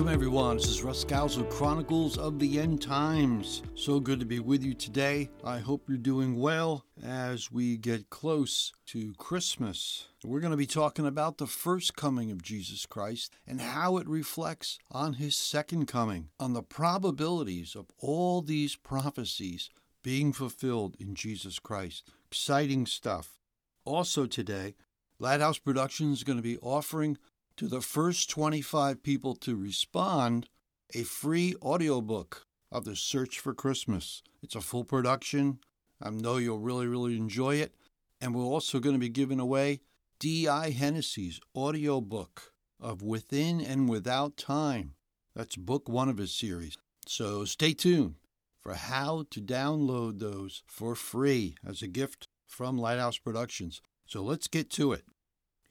Welcome, everyone. This is Russ Scalzo, Chronicles of the End Times. So good to be with you today. I hope you're doing well as we get close to Christmas. We're going to be talking about the first coming of Jesus Christ and how it reflects on his second coming, on the probabilities of all these prophecies being fulfilled in Jesus Christ. Exciting stuff. Also, today, Lighthouse Productions is going to be offering to the first 25 people to respond a free audiobook of The Search for Christmas. It's a full production. I know you'll really, really enjoy it. And we're also going to be giving away D.I. Hennessy's audiobook of Within and Without Time. That's book one of his series. So stay tuned for how to download those for free as a gift from Lighthouse Productions. So let's get to it.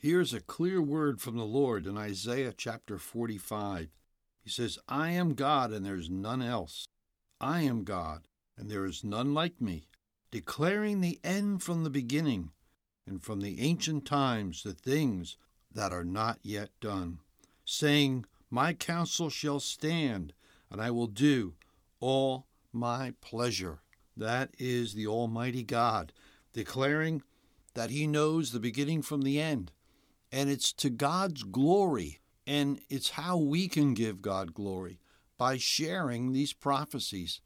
Here's a clear word from the Lord in Isaiah chapter 45. He says, I am God and there's none else. I am God and there is none like me, declaring the end from the beginning and from the ancient times the things that are not yet done, saying, My counsel shall stand, and I will do all my pleasure. That is the Almighty God declaring that He knows the beginning from the end and it's to God's glory. And it's how we can give God glory by sharing these prophecies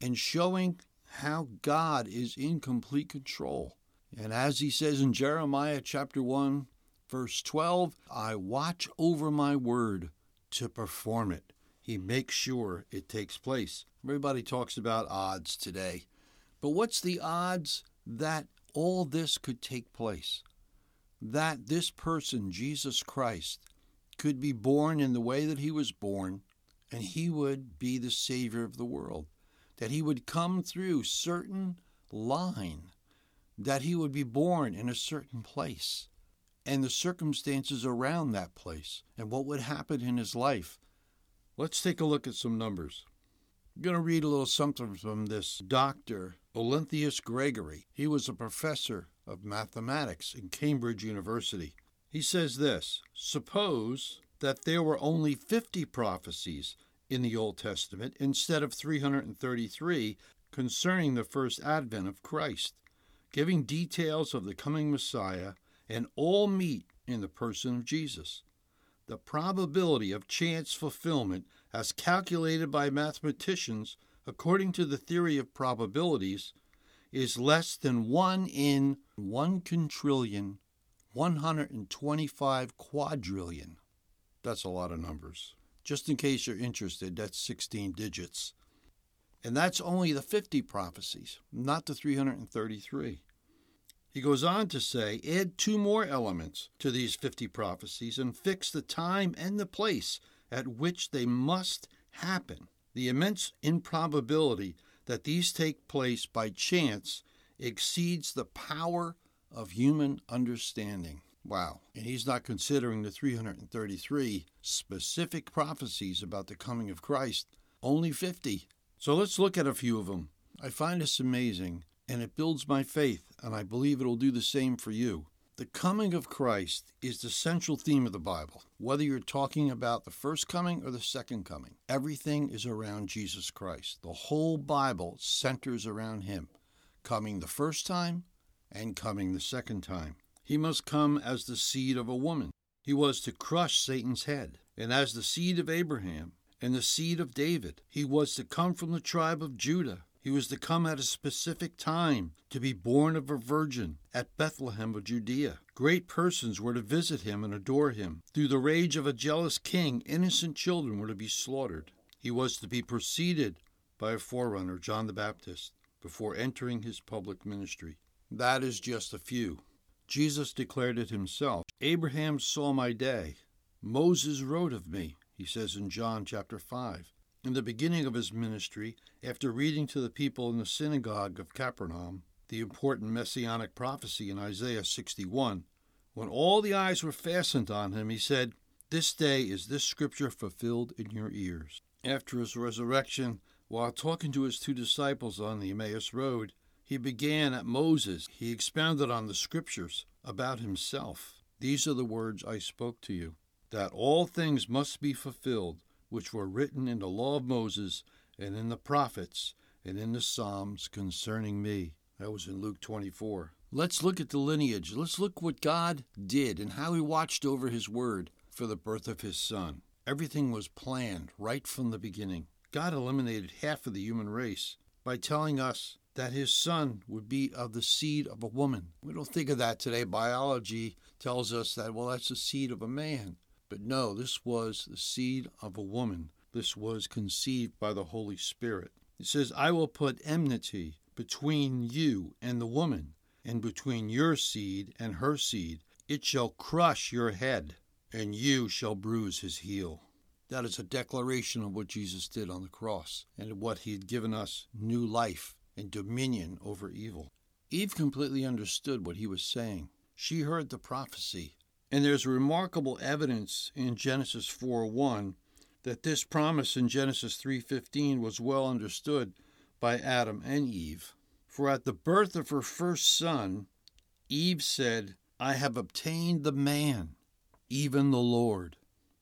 and showing how God is in complete control. And as he says in Jeremiah chapter 1, verse 12, I watch over my word to perform it. He makes sure it takes place. Everybody talks about odds today. But what's the odds that all this could take place? That this person, Jesus Christ, could be born in the way that he was born, and he would be the Savior of the world, that he would come through certain line, that he would be born in a certain place, and the circumstances around that place, and what would happen in his life. Let's take a look at some numbers. I'm going to read a little something from this doctor, Olinthus Gregory. He was a professor of mathematics in Cambridge University. He says this Suppose that there were only 50 prophecies in the Old Testament instead of 333 concerning the first advent of Christ, giving details of the coming Messiah, and all meet in the person of Jesus. The probability of chance fulfillment, as calculated by mathematicians according to the theory of probabilities, is less than 1 in 1 quintillion, 125 quadrillion. That's a lot of numbers. Just in case you're interested, that's 16 digits. And that's only the 50 prophecies, not the 333. He goes on to say, add two more elements to these 50 prophecies and fix the time and the place at which they must happen. The immense improbability that these take place by chance exceeds the power of human understanding. Wow. And he's not considering the 333 specific prophecies about the coming of Christ, only 50. So let's look at a few of them. I find this amazing, and it builds my faith, and I believe it'll do the same for you. The coming of Christ is the central theme of the Bible. Whether you're talking about the first coming or the second coming, everything is around Jesus Christ. The whole Bible centers around Him, coming the first time and coming the second time. He must come as the seed of a woman. He was to crush Satan's head, and as the seed of Abraham and the seed of David. He was to come from the tribe of Judah he was to come at a specific time, to be born of a virgin at Bethlehem of Judea. Great persons were to visit him and adore him. Through the rage of a jealous king, innocent children were to be slaughtered. He was to be preceded by a forerunner, John the Baptist, before entering his public ministry. That is just a few. Jesus declared it himself Abraham saw my day. Moses wrote of me, he says in John chapter 5. In the beginning of his ministry, after reading to the people in the synagogue of Capernaum the important messianic prophecy in Isaiah 61, when all the eyes were fastened on him, he said, This day is this scripture fulfilled in your ears. After his resurrection, while talking to his two disciples on the Emmaus Road, he began at Moses. He expounded on the scriptures about himself. These are the words I spoke to you, that all things must be fulfilled which were written in the law of Moses and in the prophets and in the Psalms concerning me. That was in Luke 24. Let's look at the lineage. Let's look what God did and how He watched over His word for the birth of His Son. Everything was planned right from the beginning. God eliminated half of the human race by telling us that His Son would be of the seed of a woman. We don't think of that today. Biology tells us that, well, that's the seed of a man. But no, this was the seed of a woman. This was conceived by the Holy Spirit. It says, I will put enmity between you and the woman, and between your seed and her seed. It shall crush your head, and you shall bruise his heel. That is a declaration of what Jesus did on the cross and what he had given us new life and dominion over evil. Eve completely understood what he was saying. She heard the prophecy. And there's remarkable evidence in Genesis 4:1 that this promise in Genesis 3:15 was well understood by Adam and Eve. For at the birth of her first son, Eve said, I have obtained the man, even the Lord.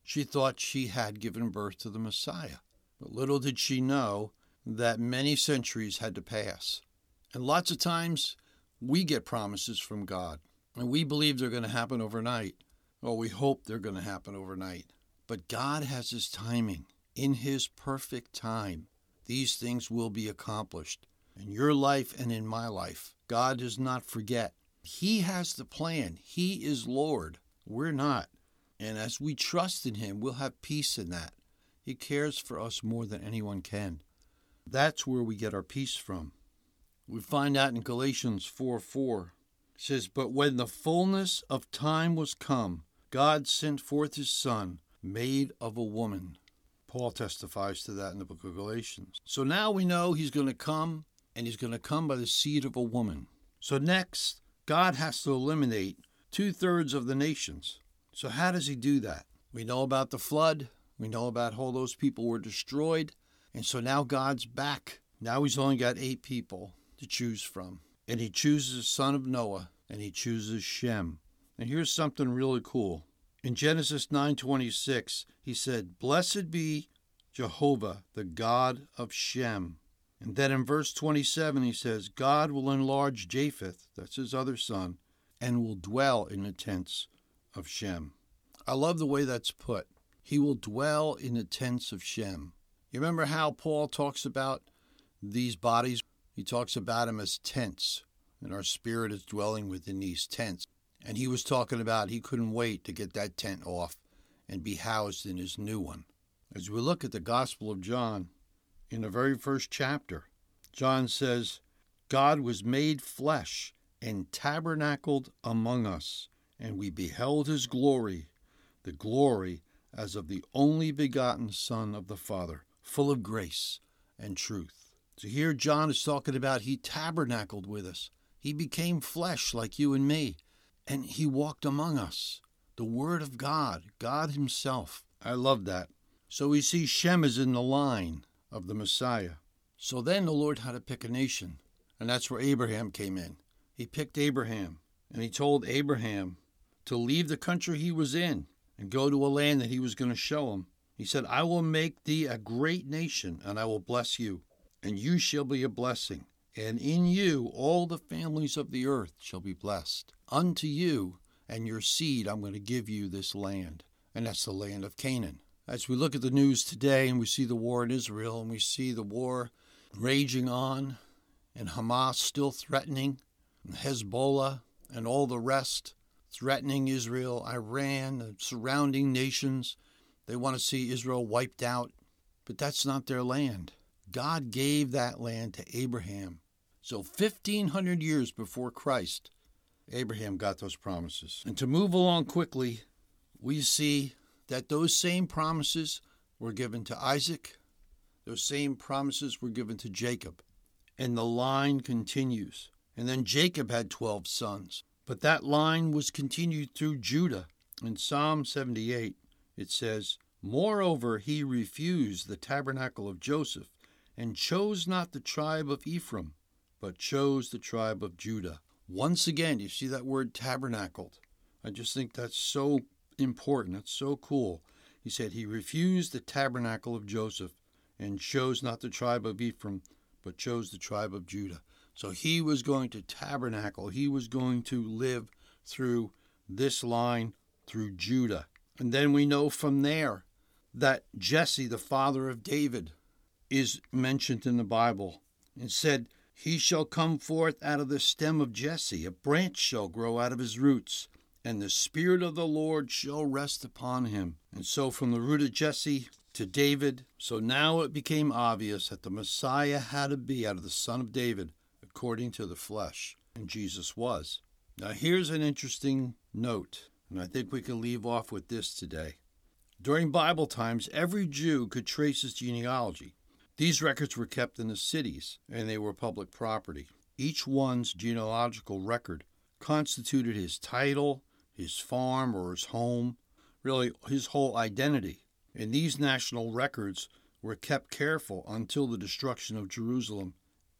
She thought she had given birth to the Messiah. But little did she know that many centuries had to pass. And lots of times we get promises from God, and we believe they're going to happen overnight, or we hope they're going to happen overnight. But God has His timing. In His perfect time, these things will be accomplished. In your life and in my life, God does not forget. He has the plan. He is Lord. We're not. And as we trust in Him, we'll have peace in that. He cares for us more than anyone can. That's where we get our peace from. We find that in Galatians 4 4. It says, But when the fullness of time was come, God sent forth His Son made of a woman. Paul testifies to that in the book of Galatians. So now we know he's going to come, and he's going to come by the seed of a woman. So next, God has to eliminate two thirds of the nations. So, how does he do that? We know about the flood, we know about how those people were destroyed, and so now God's back. Now he's only got eight people to choose from. And he chooses the son of Noah, and he chooses Shem. And here's something really cool. In Genesis 9:26, he said, "Blessed be Jehovah, the God of Shem." And then in verse 27 he says, "God will enlarge Japheth, that's his other son, and will dwell in the tents of Shem." I love the way that's put. He will dwell in the tents of Shem. You remember how Paul talks about these bodies? He talks about them as tents, and our spirit is dwelling within these tents. And he was talking about he couldn't wait to get that tent off and be housed in his new one. As we look at the Gospel of John, in the very first chapter, John says, God was made flesh and tabernacled among us, and we beheld his glory, the glory as of the only begotten Son of the Father, full of grace and truth. So here John is talking about he tabernacled with us. He became flesh like you and me and he walked among us. The Word of God, God Himself. I love that. So we see Shem is in the line of the Messiah. So then the Lord had to pick a nation, and that's where Abraham came in. He picked Abraham, and he told Abraham to leave the country he was in and go to a land that he was going to show him. He said, I will make thee a great nation, and I will bless you, and you shall be a blessing and in you all the families of the earth shall be blessed. Unto you and your seed I'm going to give you this land, and that's the land of Canaan. As we look at the news today and we see the war in Israel and we see the war raging on, and Hamas still threatening, and Hezbollah and all the rest threatening Israel, Iran, the surrounding nations, they want to see Israel wiped out, but that's not their land. God gave that land to Abraham so 1500 years before Christ, Abraham got those promises. And to move along quickly, we see that those same promises were given to Isaac, those same promises were given to Jacob. And the line continues. And then Jacob had 12 sons. But that line was continued through Judah. In Psalm 78, it says, Moreover, he refused the tabernacle of Joseph, and chose not the tribe of Ephraim, but chose the tribe of Judah. Once again, you see that word tabernacled. I just think that's so important. That's so cool. He said, He refused the tabernacle of Joseph and chose not the tribe of Ephraim, but chose the tribe of Judah. So he was going to tabernacle, he was going to live through this line through Judah. And then we know from there that Jesse, the father of David, is mentioned in the Bible and said, He shall come forth out of the stem of Jesse, a branch shall grow out of his roots, and the Spirit of the Lord shall rest upon him. And so from the root of Jesse to David, so now it became obvious that the Messiah had to be out of the son of David, according to the flesh. And Jesus was. Now here's an interesting note, and I think we can leave off with this today. During Bible times, every Jew could trace his genealogy. These records were kept in the cities, and they were public property. Each one's genealogical record constituted his title, his farm, or his home, really his whole identity. And these national records were kept careful until the destruction of Jerusalem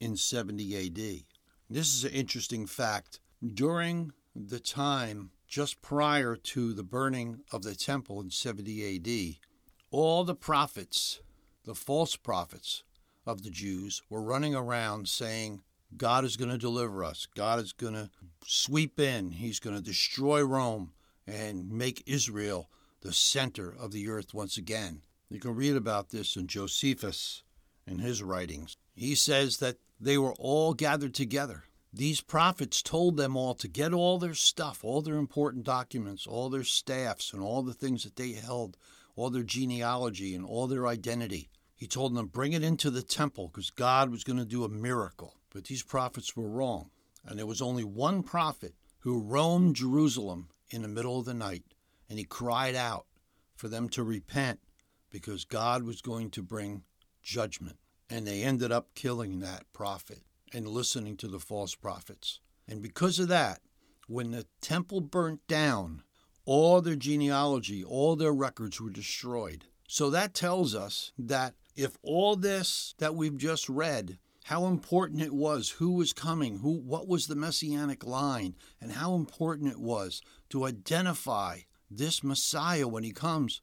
in 70 AD. This is an interesting fact. During the time just prior to the burning of the temple in 70 AD, all the prophets, the false prophets of the Jews, were running around saying, God is going to deliver us. God is going to sweep in. He's going to destroy Rome and make Israel the center of the earth once again. You can read about this in Josephus in his writings. He says that they were all gathered together. These prophets told them all to get all their stuff, all their important documents, all their staffs, and all the things that they held, all their genealogy and all their identity. He told them, bring it into the temple because God was going to do a miracle. But these prophets were wrong. And there was only one prophet who roamed Jerusalem in the middle of the night, and he cried out for them to repent because God was going to bring judgment. And they ended up killing that prophet and listening to the false prophets. And because of that, when the temple burnt down, all their genealogy, all their records were destroyed. So that tells us that if all this that we've just read, how important it was, who was coming, who what was the messianic line, and how important it was to identify this Messiah when he comes,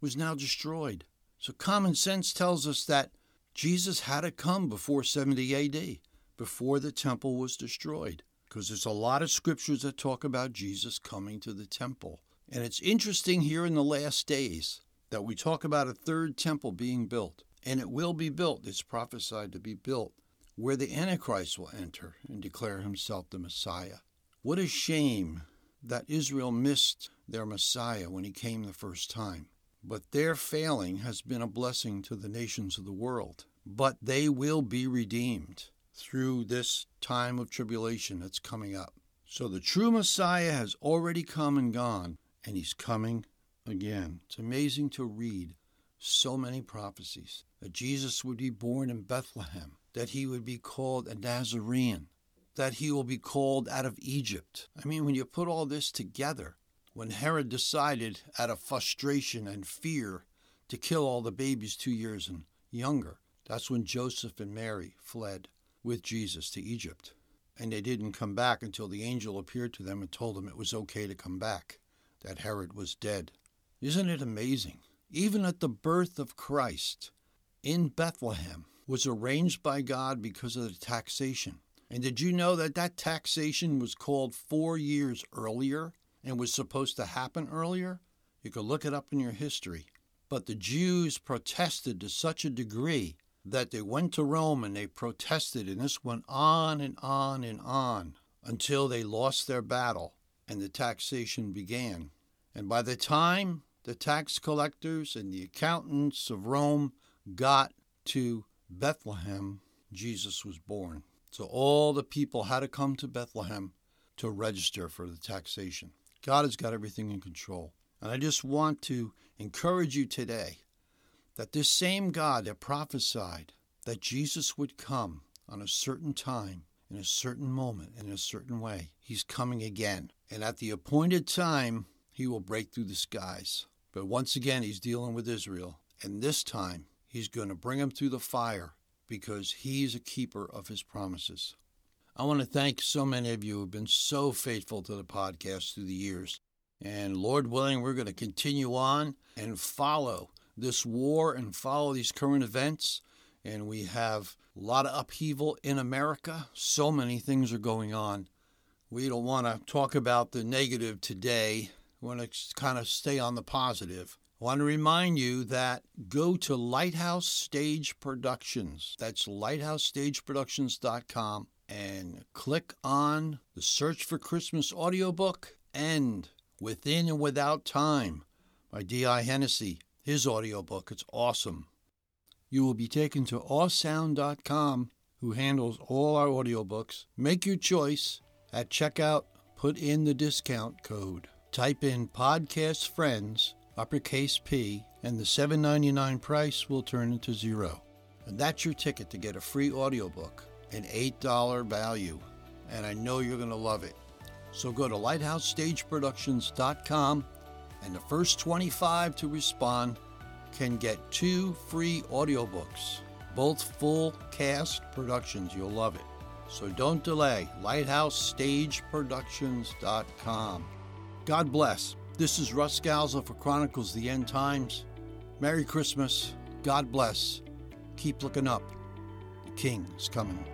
was now destroyed. So common sense tells us that Jesus had to come before 70 AD, before the temple was destroyed. Because there's a lot of scriptures that talk about Jesus coming to the temple. And it's interesting here in the last days that we talk about a third temple being built. And it will be built, it's prophesied to be built, where the Antichrist will enter and declare himself the Messiah. What a shame that Israel missed their Messiah when he came the first time. But their failing has been a blessing to the nations of the world. But they will be redeemed through this time of tribulation that's coming up. So the true Messiah has already come and gone, and he's coming again. It's amazing to read so many prophecies that Jesus would be born in Bethlehem, that he would be called a Nazarene, that he will be called out of Egypt. I mean, when you put all this together, when Herod decided, out of frustration and fear, to kill all the babies two years and younger, that's when Joseph and Mary fled with Jesus to Egypt. And they didn't come back until the angel appeared to them and told them it was okay to come back, that Herod was dead. Isn't it amazing? Even at the birth of Christ in Bethlehem was arranged by God because of the taxation. And did you know that that taxation was called four years earlier and was supposed to happen earlier? You could look it up in your history. But the Jews protested to such a degree that they went to Rome and they protested, and this went on and on and on until they lost their battle and the taxation began. And by the time the tax collectors and the accountants of Rome got to Bethlehem, Jesus was born. So all the people had to come to Bethlehem to register for the taxation. God has got everything in control. And I just want to encourage you today that this same God that prophesied that Jesus would come on a certain time, in a certain moment, in a certain way, he's coming again. And at the appointed time, he will break through the skies. But once again, he's dealing with Israel. And this time, he's going to bring them through the fire because he's a keeper of his promises. I want to thank so many of you who have been so faithful to the podcast through the years. And Lord willing, we're going to continue on and follow this war and follow these current events. And we have a lot of upheaval in America. So many things are going on. We don't want to talk about the negative today. We want to kind of stay on the positive. I want to remind you that go to Lighthouse Stage Productions. That's lighthousestageproductions.com and click on the search for Christmas audiobook and Within and Without Time by D.I. Hennessy. His audiobook. It's awesome. You will be taken to awesound.com, who handles all our audiobooks. Make your choice. At checkout, put in the discount code. Type in Podcast Friends uppercase P, and the $7.99 price will turn into zero. And that's your ticket to get a free audiobook, an $8 value. And I know you're going to love it. So go to lighthousestageproductions.com, and the first 25 to respond can get two free audiobooks, both full cast productions. You'll love it. So don't delay. LighthouseStageProductions.com. God bless. This is Russ Scalzo for Chronicles the End Times. Merry Christmas. God bless. Keep looking up. The King is coming.